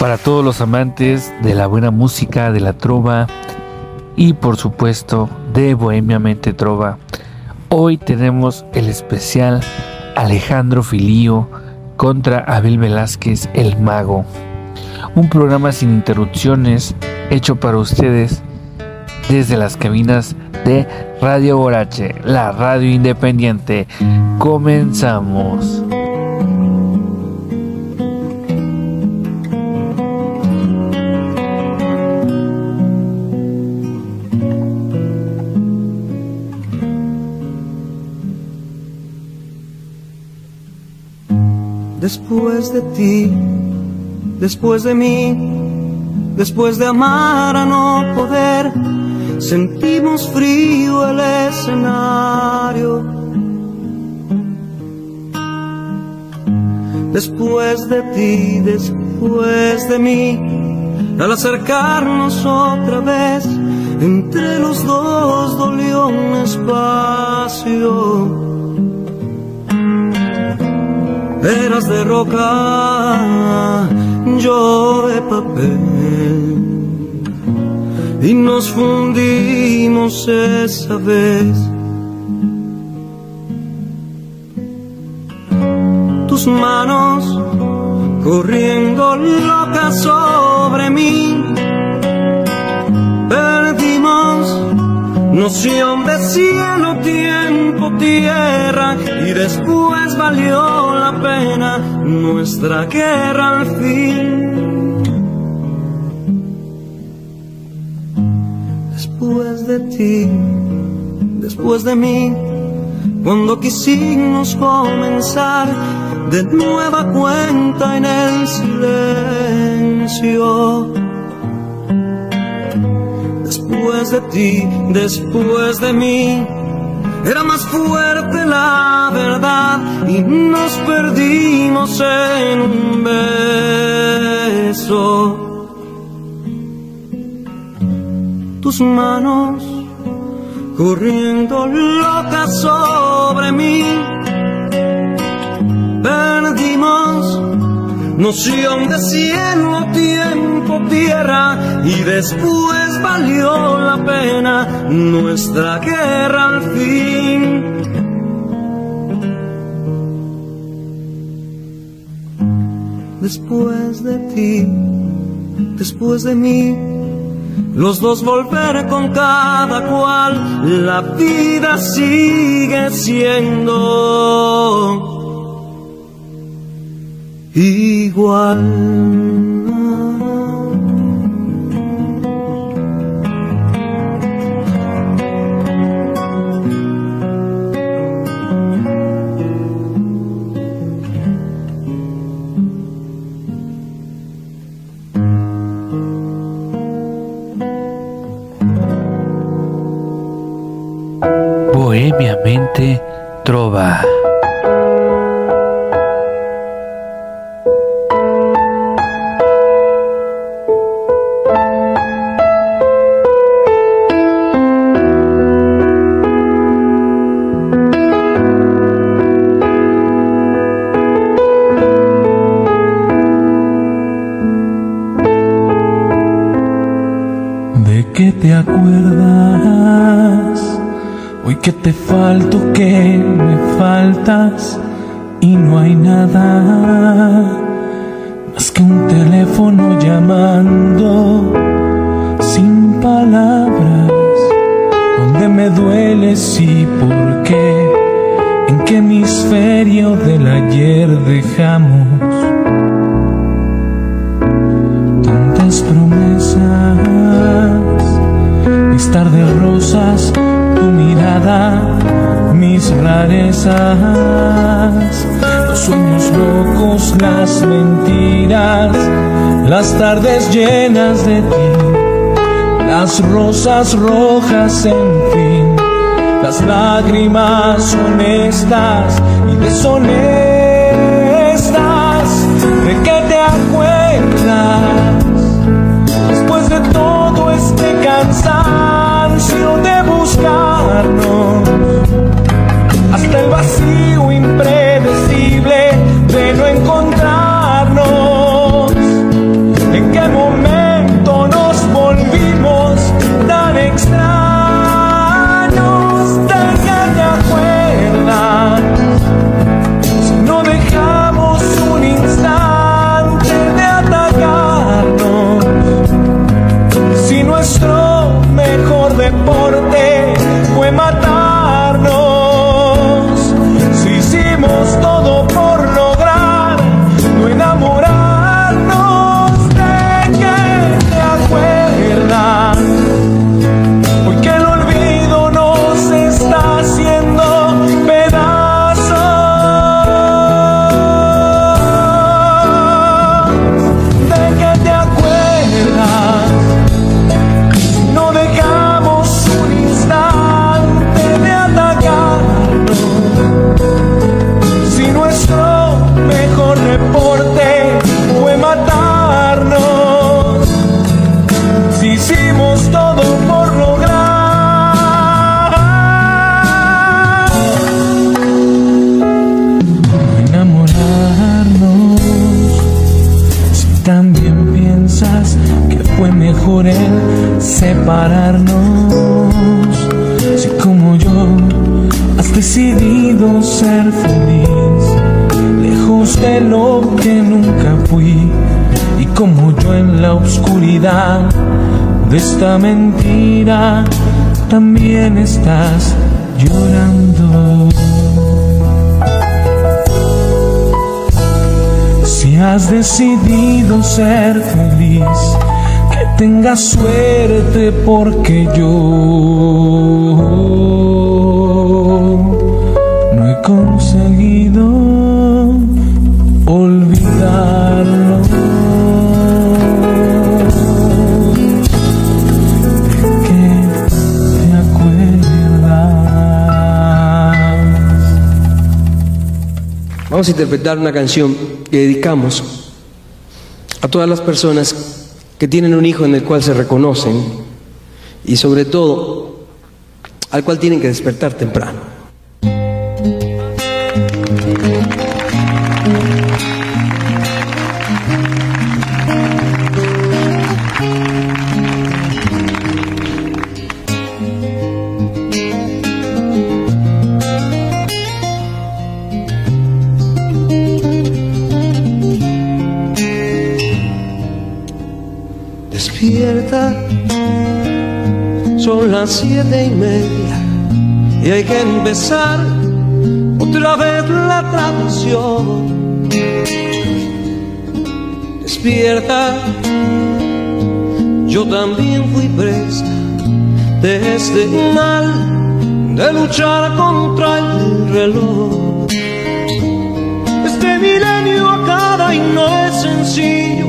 para todos los amantes de la buena música, de la trova y por supuesto de Bohemiamente Trova. Hoy tenemos el especial Alejandro Filío contra Abel Velázquez el Mago. Un programa sin interrupciones hecho para ustedes desde las cabinas de Radio Borache, la radio independiente. Comenzamos. Después de ti, después de mí, después de amar a no poder, sentimos frío el escenario. Después de ti, después de mí, al acercarnos otra vez, entre los dos dolió un espacio eras de roca, yo de papel. Y nos fundimos esa vez. Tus manos corriendo locas sobre mí. Noción de cielo, tiempo, tierra y después valió la pena nuestra guerra al fin. Después de ti, después de mí, cuando quisimos comenzar de nueva cuenta en el silencio después de ti, después de mí. Era más fuerte la verdad y nos perdimos en un beso. Tus manos corriendo locas sobre mí. Perdimos noción de cielo, tiempo, tierra y después valió la pena nuestra guerra al fin. Después de ti, después de mí, los dos volver con cada cual, la vida sigue siendo igual. mente trova. Te acuerdas? Hoy que te falto, que me faltas y no hay nada más que un teléfono llamando sin palabras, donde me dueles y por qué, en qué hemisferio del ayer dejamos tantas promesas, mis tardes rosas tu mirada, mis rarezas, los sueños locos, las mentiras, las tardes llenas de ti, las rosas rojas, en fin, las lágrimas honestas y deshonestas, ¿de qué te acuerdas? Después de todo este cansancio de hasta el vacío esta mentira también estás llorando. Si has decidido ser feliz, que tengas suerte porque yo Vamos a interpretar una canción que dedicamos a todas las personas que tienen un hijo en el cual se reconocen y sobre todo al cual tienen que despertar temprano. Empezar otra vez la tradición. Despierta, yo también fui presa de este mal de luchar contra el reloj. Este milenio acaba y no es sencillo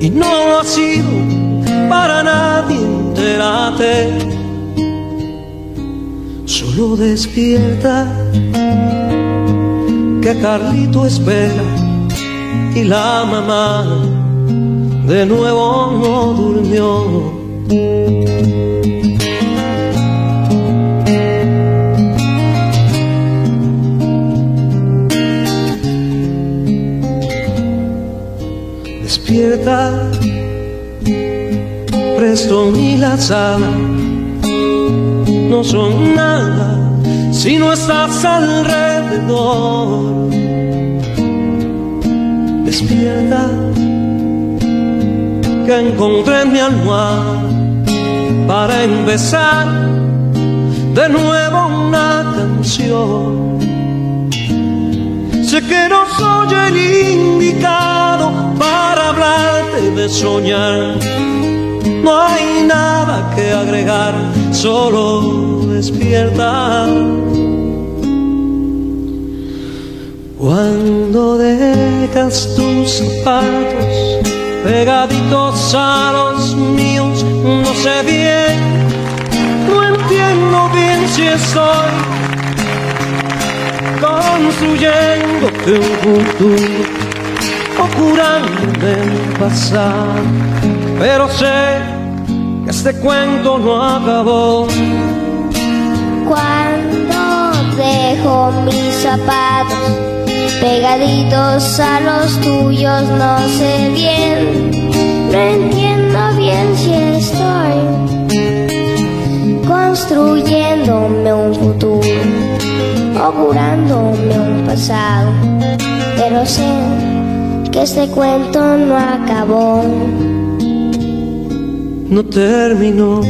y no ha sido para nadie entérate. Despierta que Carlito espera y la mamá de nuevo no durmió. Despierta, presto ni la sala no son nada si no estás alrededor. Despierta, que encontré mi almohada para empezar de nuevo una canción. Sé que no soy el indicado para hablarte de soñar. No hay nada que agregar, solo despierta. Cuando dejas tus zapatos pegaditos a los míos, no sé bien, no entiendo bien si estoy construyéndote un futuro o curándome el pasado. Pero sé que este cuento no acabó. Cuando dejo mis zapatos pegaditos a los tuyos, no sé bien, no entiendo bien si estoy construyéndome un futuro o curándome un pasado. Pero sé que este cuento no acabó. No terminó.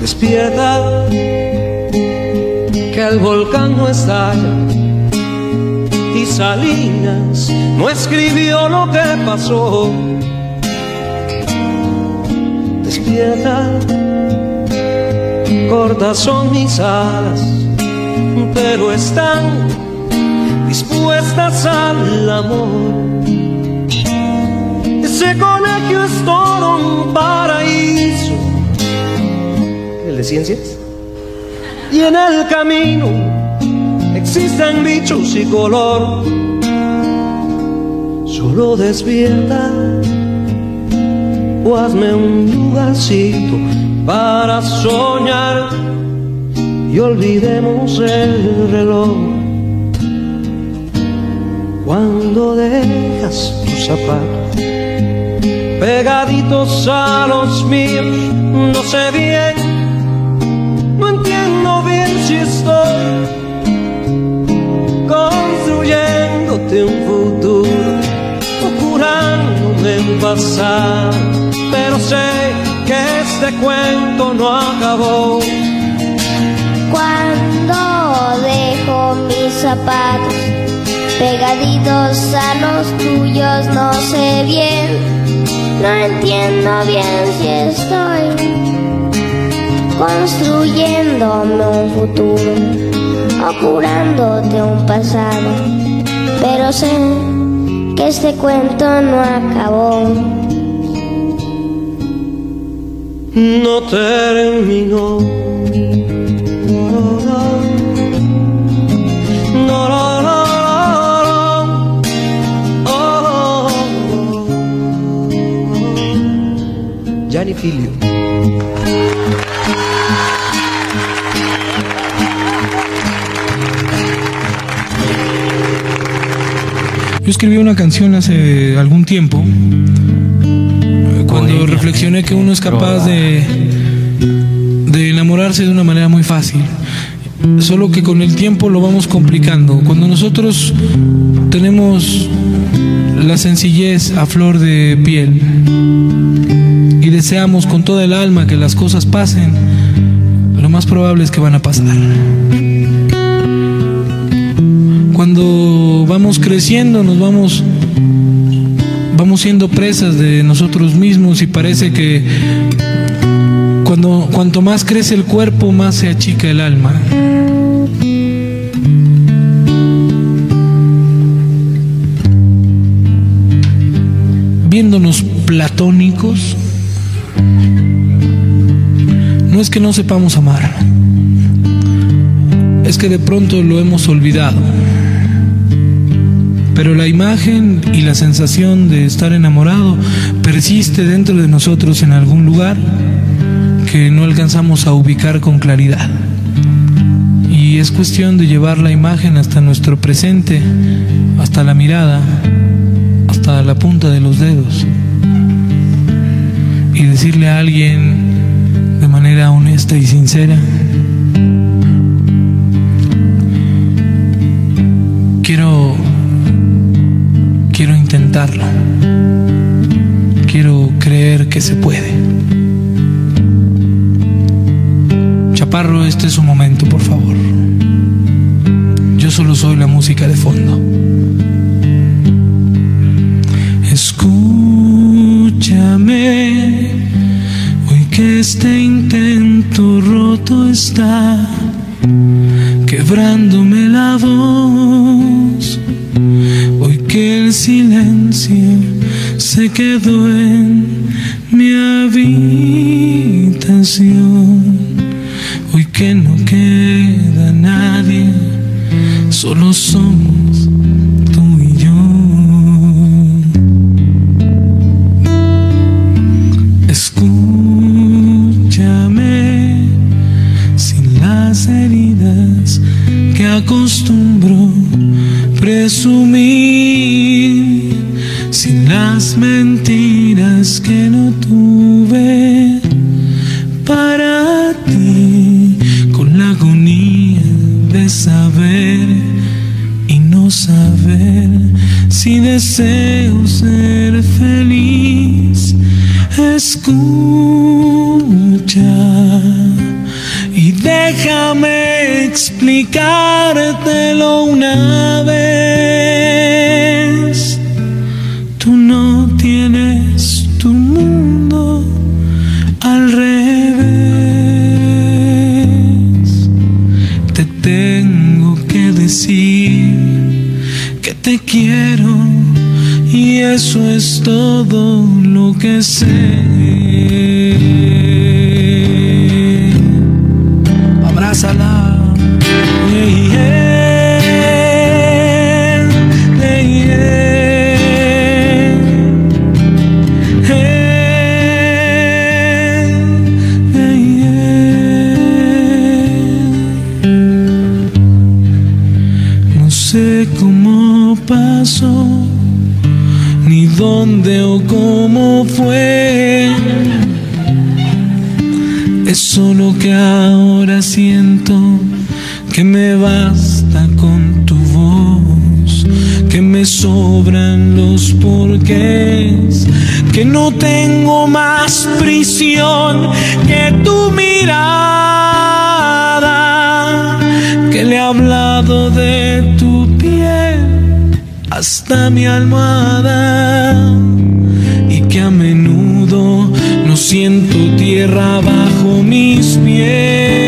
Despierta, que el volcán no estalla y Salinas no escribió lo que pasó. Despierta, cortas son mis alas, pero están dispuestas al amor. Ese colegio es todo un paraíso. ¿El de ciencias? Y en el camino existen bichos y color. Solo despierta o hazme un lugarcito para soñar y olvidemos el reloj. Cuando dejas tus zapatos pegaditos a los míos, no sé bien, no entiendo bien si estoy construyéndote un futuro o curándome un pasado, pero sé que este cuento no acabó. Cuando dejo mis zapatos pegaditos a los tuyos, no sé bien no entiendo bien si estoy construyéndome un futuro o curándote un pasado. Pero sé que este cuento no acabó. No terminó. Filio. Yo escribí una canción hace algún tiempo, cuando reflexioné que uno es capaz de, de enamorarse de una manera muy fácil, solo que con el tiempo lo vamos complicando. Cuando nosotros tenemos la sencillez a flor de piel, deseamos con toda el alma que las cosas pasen, lo más probable es que van a pasar. Cuando vamos creciendo, nos vamos vamos siendo presas de nosotros mismos y parece que cuando cuanto más crece el cuerpo, más se achica el alma. Viéndonos platónicos, no es que no sepamos amar, es que de pronto lo hemos olvidado. Pero la imagen y la sensación de estar enamorado persiste dentro de nosotros en algún lugar que no alcanzamos a ubicar con claridad. Y es cuestión de llevar la imagen hasta nuestro presente, hasta la mirada, hasta la punta de los dedos. Y decirle a alguien, manera honesta y sincera. Intentarlo. Quiero creer que se puede. Chaparro, este es su momento, por favor. Yo solo soy la música de fondo. Escúchame este intento roto está quebrándome la voz. El silencio se quedó en mi habitación. Dónde o cómo fue. Es solo que ahora siento que me basta con tu voz, que me sobran los porqués, que no tengo más prisión que tu mirada, que le he hablado de hasta mi almohada. Y que a menudo no siento tierra bajo mis pies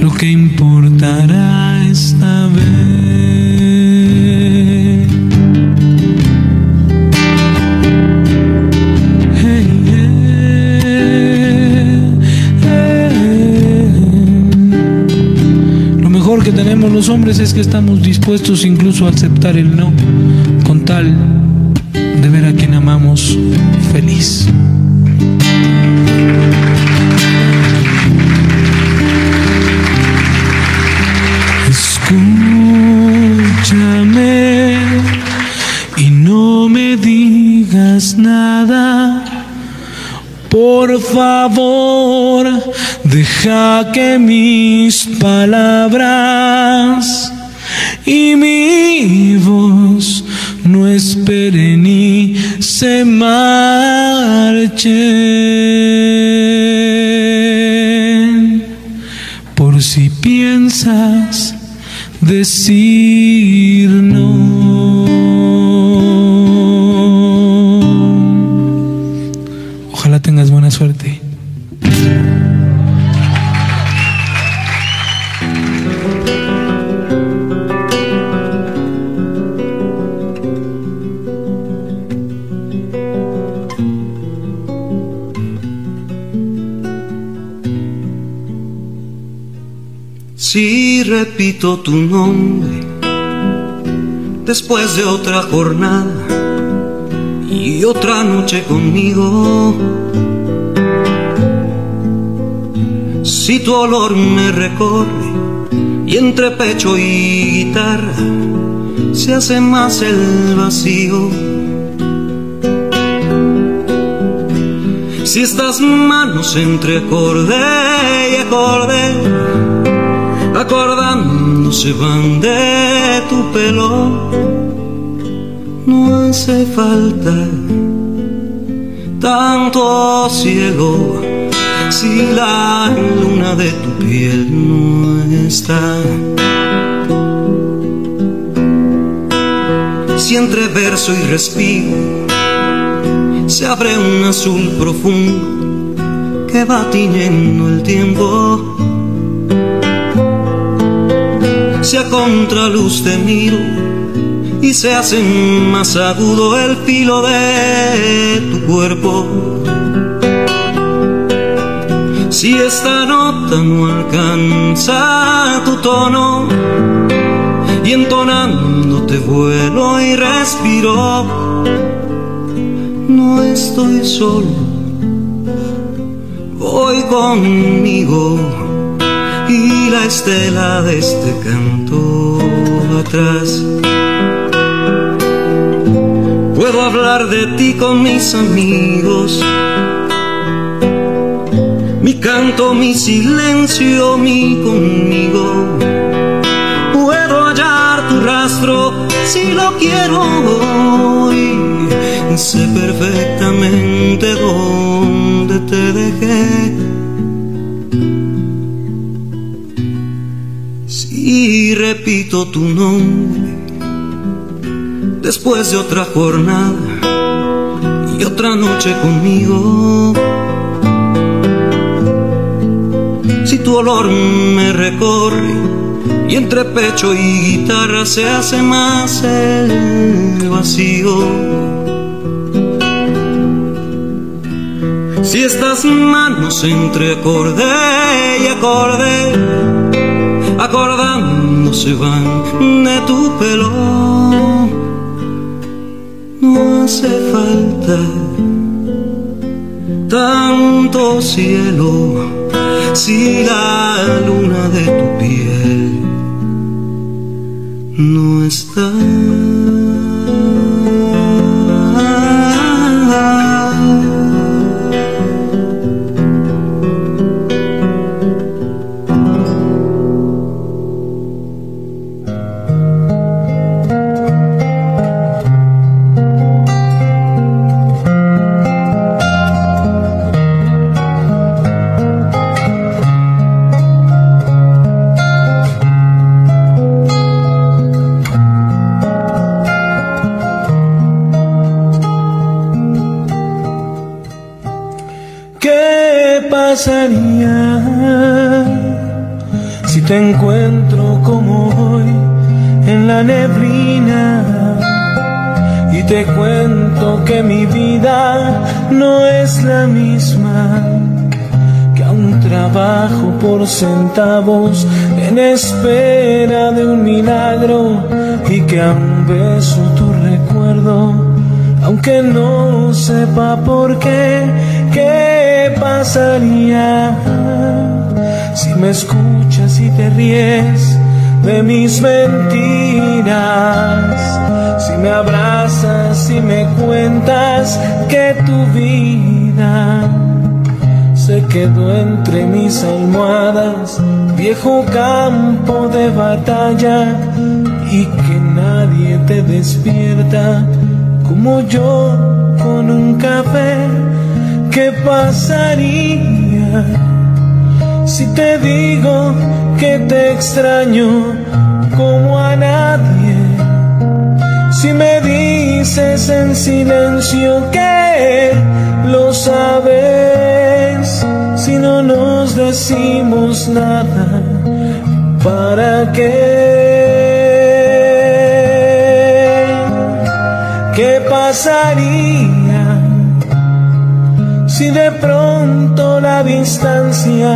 lo que importará esta vez. Lo mejor que tenemos los hombres es que estamos dispuestos incluso a aceptar el no, con tal de ver a quien amamos feliz. Por favor, deja que mis palabras y mi voz no esperen ni se marchen. Por si piensas decir Si repito tu nombre después de otra jornada y otra noche conmigo, si tu olor me recorre y entre pecho y guitarra se hace más el vacío. Si estas manos entre acorde y acorde acordándose van de tu pelo. No hace falta tanto cielo si la luna de tu piel no está. Si entre verso y respiro se abre un azul profundo que va tiñendo el tiempo si a contraluz te miro y se hace más agudo el filo de tu cuerpo. Si esta nota no alcanza tu tono y entonándote vuelo y respiro, no estoy solo, voy conmigo estela de este canto atrás. Puedo hablar de ti con mis amigos, mi canto, mi silencio, mi conmigo. Puedo hallar tu rastro si lo quiero hoy. Sé perfectamente dónde te dejé repito tu nombre después de otra jornada y otra noche conmigo. Si tu olor me recorre y entre pecho y guitarra se hace más el vacío. Si estas manos entre acorde y acorde, acordándose van de tu pelo, no hace falta tanto cielo si la luna de tu piel no está. Si te encuentro como hoy en la neblina y te cuento que mi vida no es la misma? que aún trabajo por centavos en espera de un milagro y que aún beso tu recuerdo, aunque no sepa por qué si me escuchas y te ríes de mis mentiras, si me abrazas y me cuentas que tu vida se quedó entre mis almohadas, viejo campo de batalla y que nadie te despierta como yo con un café, ¿qué pasaría? Si te digo que te extraño como a nadie, si me dices en silencio que lo sabes, si no nos decimos nada, ¿para qué? ¿Qué pasaría si de pronto la distancia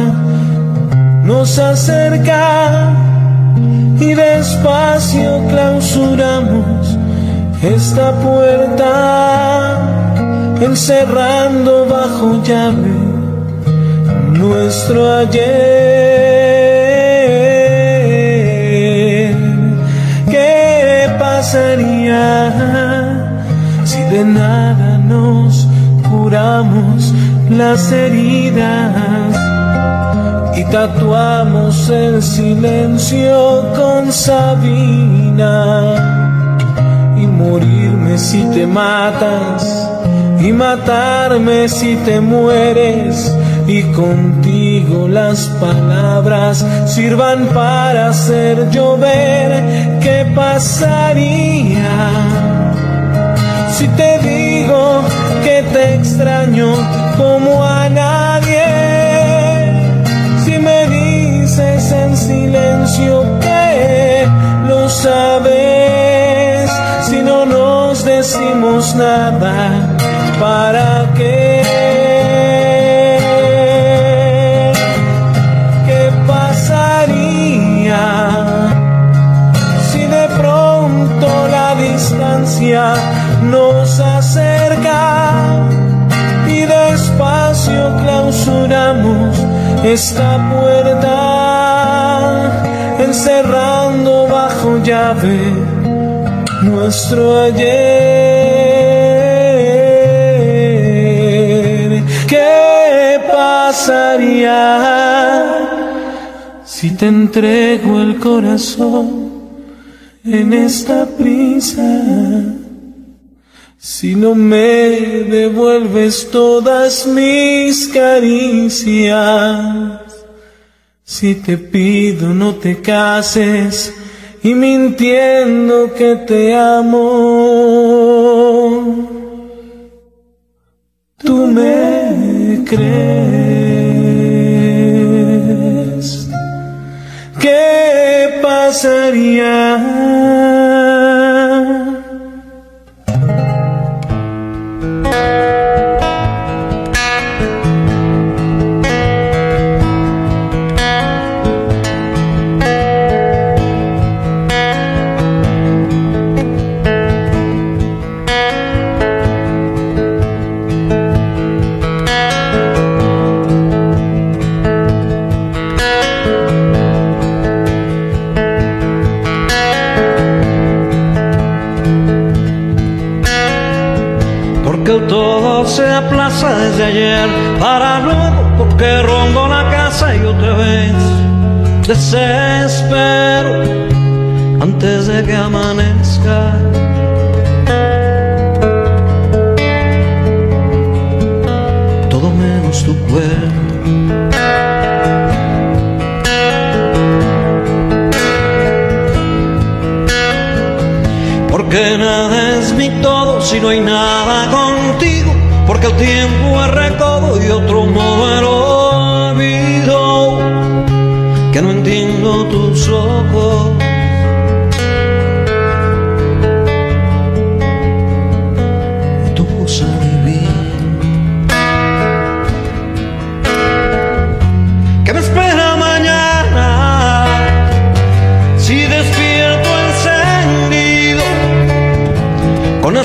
nos acerca y despacio clausuramos esta puerta, encerrando bajo llave nuestro ayer. ¿Qué pasaría si de nada nos curamos las heridas? y tatuamos el silencio con Sabina y morirme si te matas y matarme si te mueres y contigo las palabras sirvan para hacer llover qué pasaría si te digo que te extraño como a nadie en silencio que lo sabes. Si no nos decimos nada, ¿para? ¿Qué esta puerta? encerrando bajo llave nuestro ayer. ¿Qué pasaría si te entrego el corazón en esta prisa? Si no me devuelves todas mis caricias Si te pido no te cases y mintiendo que te amo, tú me crees. ¿Qué pasaría? Desespero antes de que amanezca.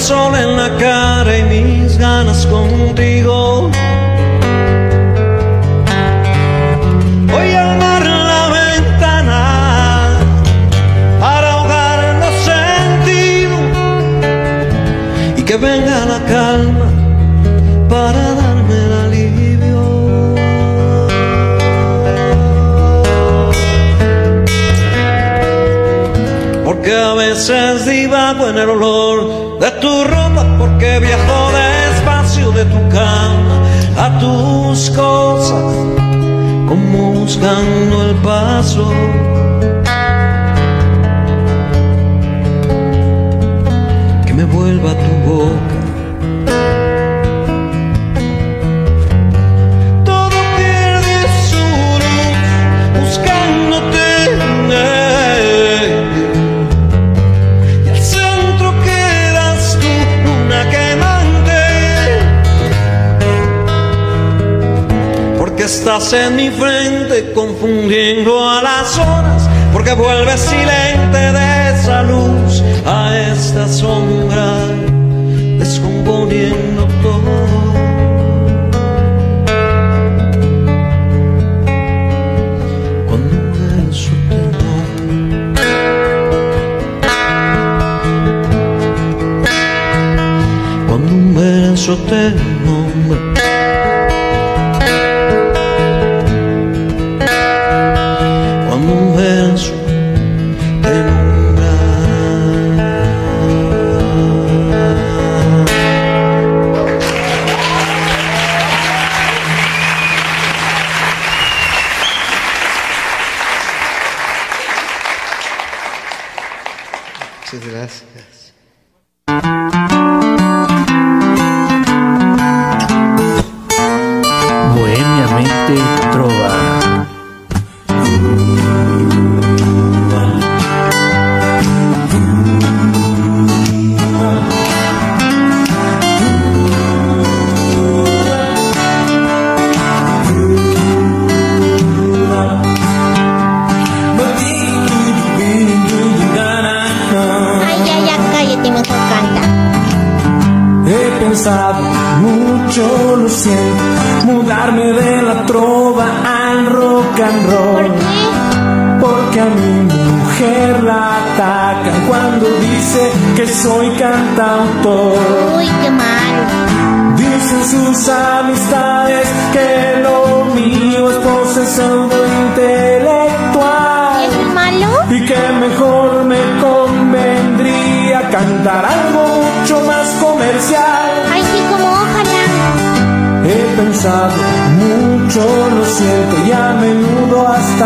Sol en la cara y mi ganas contigo. Voy a abrir la ventana para ahogar los sentidos y que venga la calma para darme el alivio. Porque a veces divago en el olor de tu ropa porque viajo de de tu cama a tus cosas, como buscando el paso. Estás en mi frente confundiendo a las horas, porque vuelves silente de esa luz a esta sombra, descomponiendo todo. Cuando un beso te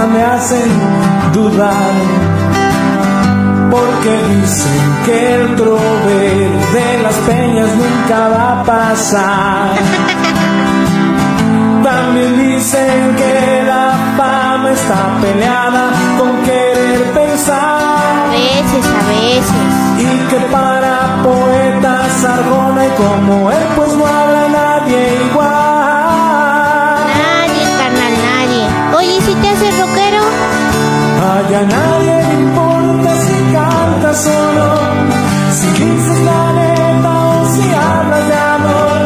me hacen dudar. Porque dicen que el trover de las peñas nunca va a pasar. También dicen que la fama está peleada con querer pensar. A veces, a veces. Y que para poetas Argona y como él, pues no Ay, a nadie le importa si cantas o no, si dices la neta o si hablas de amor.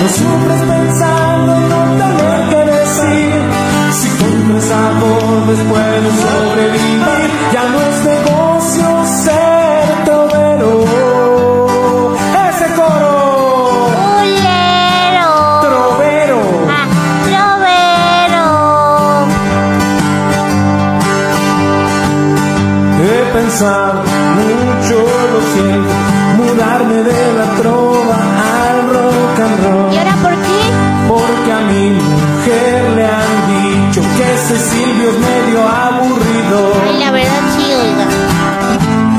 No sufres pensando en no tener que decir, si con tres acordes puedes sobrevivir, Mucho, lo siento, mudarme de la trova al rock and roll. ¿Y ahora por qué? Porque a mi mujer le han dicho que ese Silvio es medio aburrido. Ay, la verdad sí, oiga.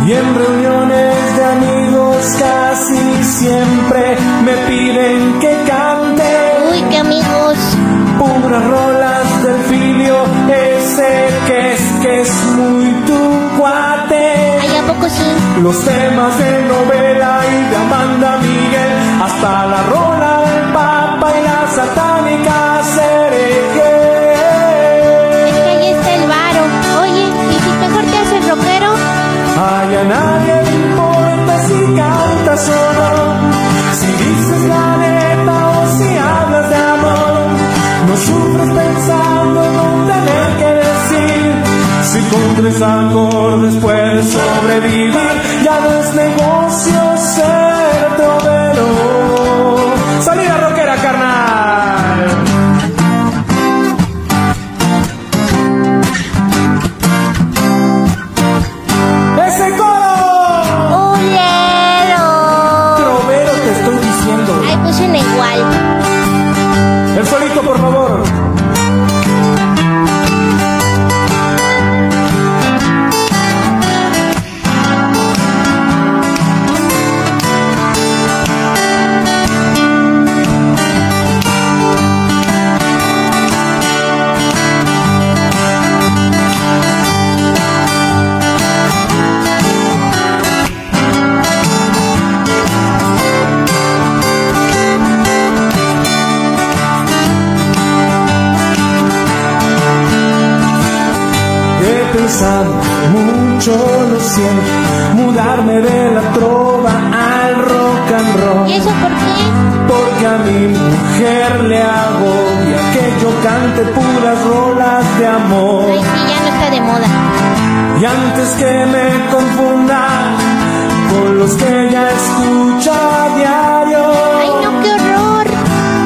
Y en reuniones de amigos casi siempre me piden que cante Uy, qué amigos. puras rolas del filio, ese que es muy tu cuate. Ay, ¿a poco sí? Los temas de novela y de Amanda Miguel, hasta la rola acordes He pensado mucho, lo siento, mudarme de la trova al rock and roll. ¿Y eso por qué? Porque a mi mujer le agobia que yo cante puras rolas de amor. Ay, sí, ya no está de moda. Y antes que me confunda con los que ella escucha a diario, Ay, no, qué horror.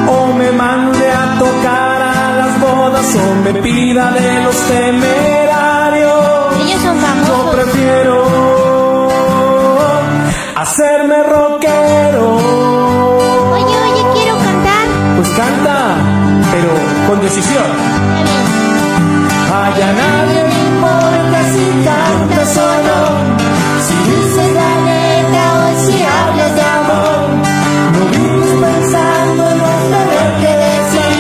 o me mande a tocar a las bodas o me pida de los temerarios. Prefiero hacerme rockero. Oye, oye, quiero cantar. Pues canta, pero con decisión. Ay, a nadie le importa si cantas o no, si dices la neta o si hablas de amor. No vives pensando en tener que decir,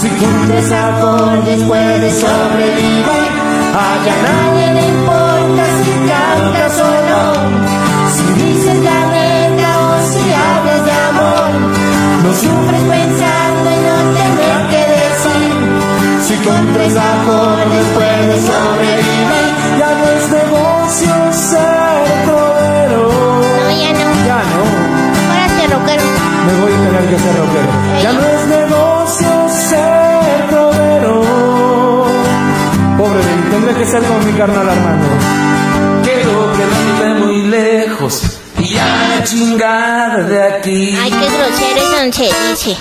si tres acordes puedes sobrevivir. Ay, a nadie le importa sufres pensando en no tener que decir, si con tres acordes puedes sobrevivir, ya no es negocio ser trovero. No, ya no. Ya no, Ahora te rockero. me voy a tener que ser rockero. Ya no es negocio ser trovero. Pobre de mí, tendré que ser con mi carnal Armando. Quiero que vive muy lejos y a la chingada de aquí. Ay, qué grosero eso se dice.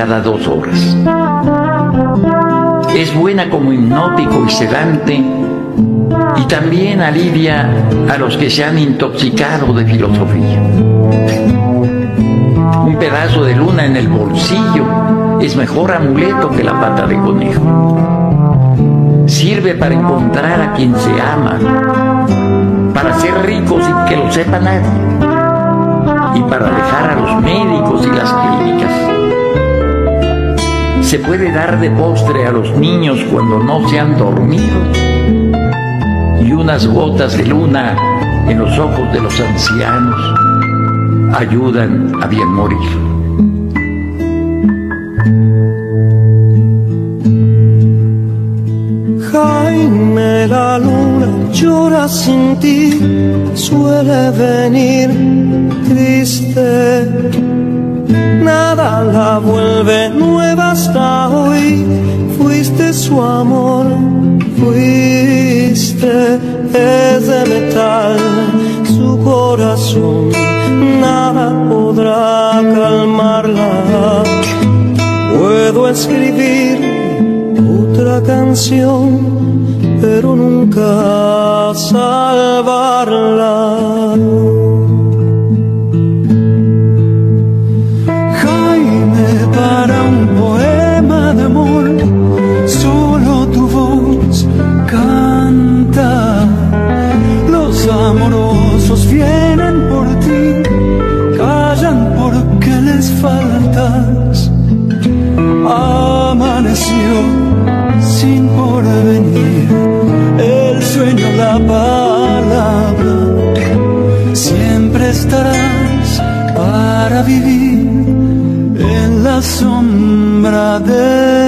Cada dos horas. Es buena como hipnótico y sedante y también alivia a los que se han intoxicado de filosofía. Un pedazo de luna en el bolsillo es mejor amuleto que la pata de conejo. Sirve para encontrar a quien se ama, para ser rico sin que lo sepa nadie y para dejar a los médicos y las clínicas. Se puede dar de postre a los niños cuando no se han dormido y unas gotas de luna en los ojos de los ancianos ayudan a bien morir. Jaime, la luna llora sin ti, suele venir triste. Nada la vuelve nueva hasta hoy, fuiste su amor, fuiste, es de metal su corazón, nada podrá calmarla. Puedo escribir otra canción, pero nunca salvarla. Para vivir en la sombra del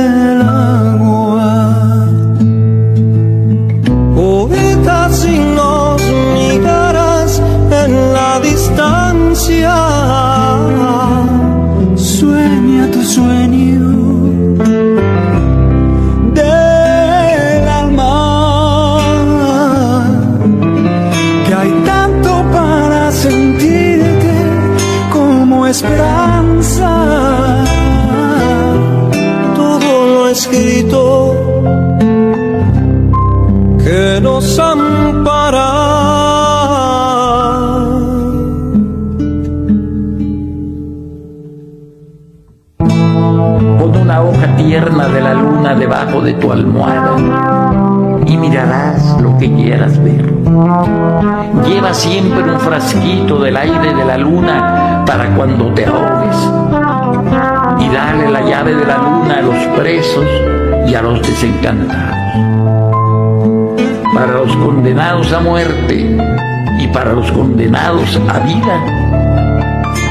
para los condenados a vida,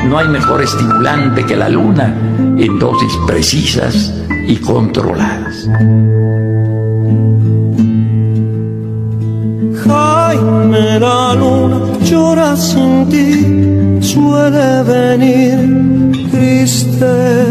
no hay mejor estimulante que la luna en dosis precisas y controladas. Jaime, la luna llora sin ti, suele venir triste.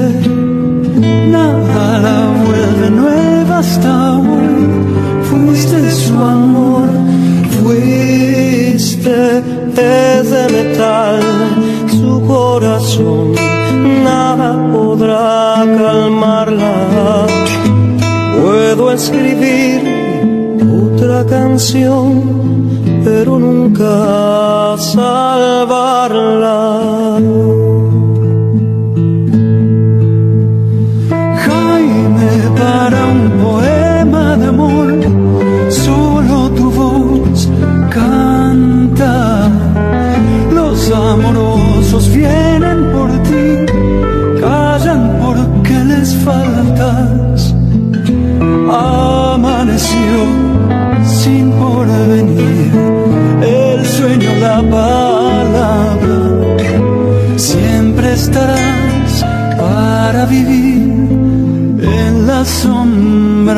Canción,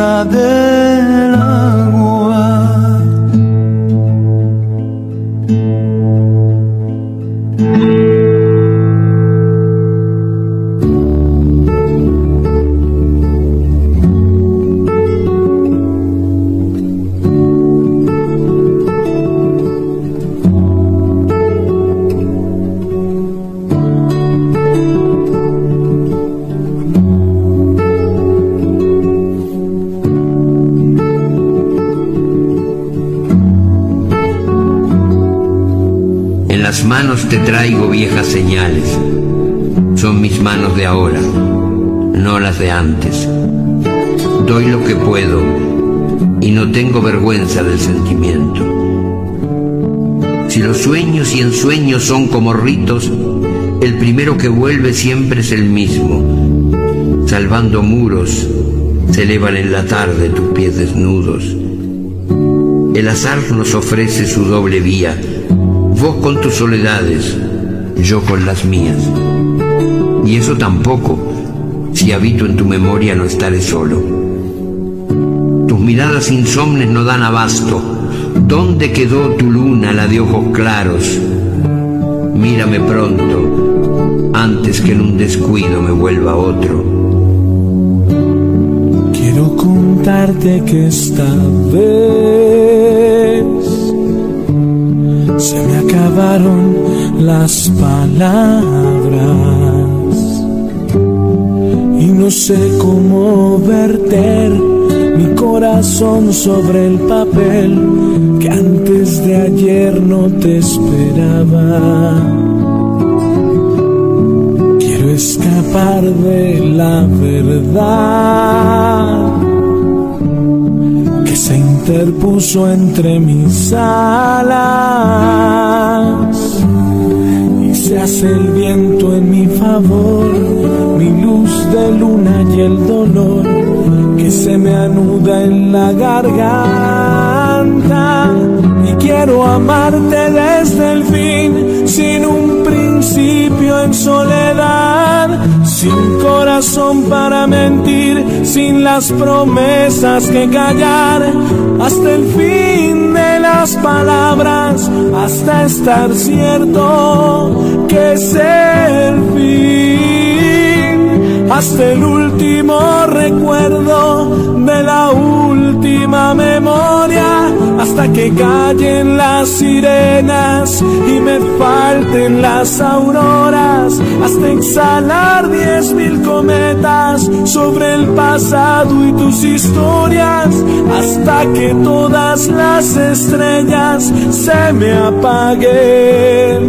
sombra del manos te traigo viejas señales. Son mis manos de ahora, no las de antes. Doy lo que puedo y no tengo vergüenza del sentimiento. Si los sueños y ensueños son como ritos, el primero que vuelve siempre es el mismo. Salvando muros, se elevan en la tarde tus pies desnudos. El azar nos ofrece su doble vía, vos con tus soledades, yo con las mías. Y eso tampoco, si habito en tu memoria no estaré solo. Tus miradas insomnes no dan abasto. ¿Dónde quedó tu luna, la de ojos claros? Mírame pronto, antes que en un descuido me vuelva otro. Quiero contarte que esta vez se me acabaron las palabras y no sé cómo verter mi corazón sobre el papel que antes de ayer no te esperaba. Quiero escapar de la verdad interpuso entre mis alas y se hace el viento en mi favor, mi luz de luna y el dolor que se me anuda en la garganta. Y quiero amarte desde el fin sin un principio en soledad sin corazón para mentir sin las promesas que callar. Hasta el fin de las palabras hasta estar cierto que es el fin. Hasta el último recuerdo de la última memoria, hasta que callen las sirenas y me falten las auroras, hasta exhalar diez mil cometas sobre el pasado y tus historias, hasta que todas las estrellas se me apaguen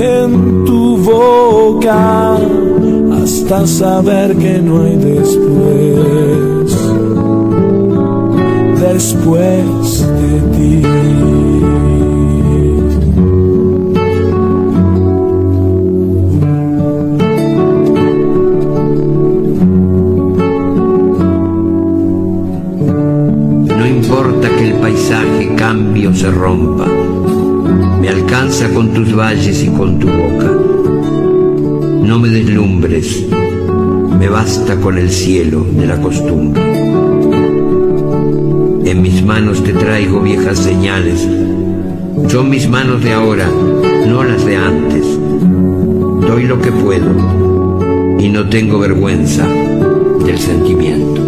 en tu boca. Hasta saber que no hay después, después de ti. No importa que el paisaje cambie o se rompa, me alcanza con tus valles y con tu boca. No me deslumbres, me basta con el cielo de la costumbre. En mis manos te traigo viejas señales, son mis manos de ahora, no las de antes. Doy lo que puedo y no tengo vergüenza del sentimiento.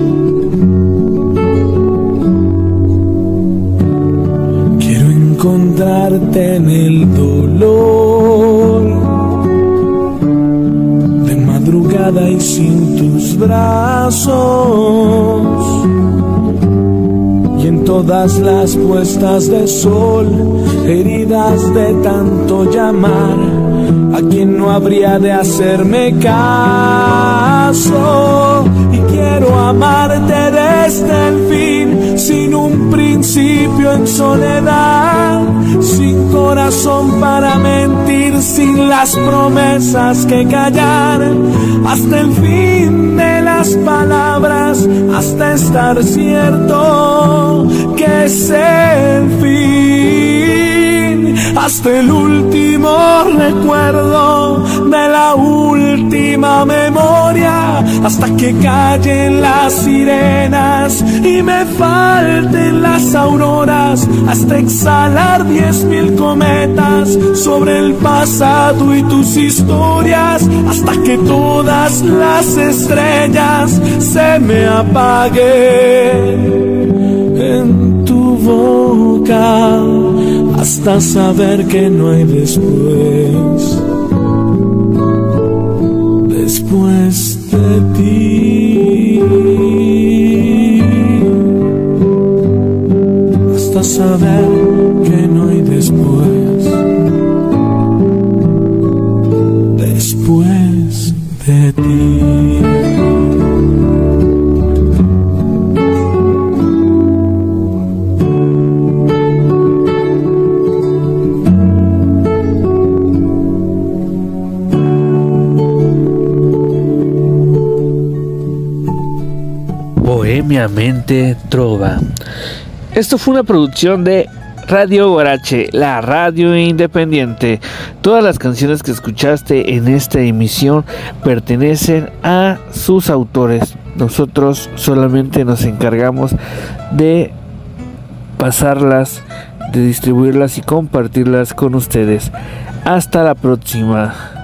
Quiero encontrarte en el dolor de madrugada y sin tus brazos todas las puestas de sol heridas de tanto llamar a quien no habría de hacerme y quiero amarte desde el fin sin un principio en soledad sin corazón para mentir sin las promesas que callar hasta el fin de las palabras hasta estar cierto que es el fin hasta el último recuerdo de la última memoria hasta que callen las sirenas y me falten las auroras hasta exhalar diez mil cometas sobre el pasado y tus historias hasta que todas las estrellas se me apaguen en tu boca hasta saber que no hay después, después de ti, hasta saber Bohemiamente Trova. Esto fue una producción de Radio Guarache, la radio independiente. Todas las canciones que escuchaste en esta emisión pertenecen a sus autores. Nosotros solamente nos encargamos de pasarlas, de distribuirlas y compartirlas con ustedes. Hasta la próxima.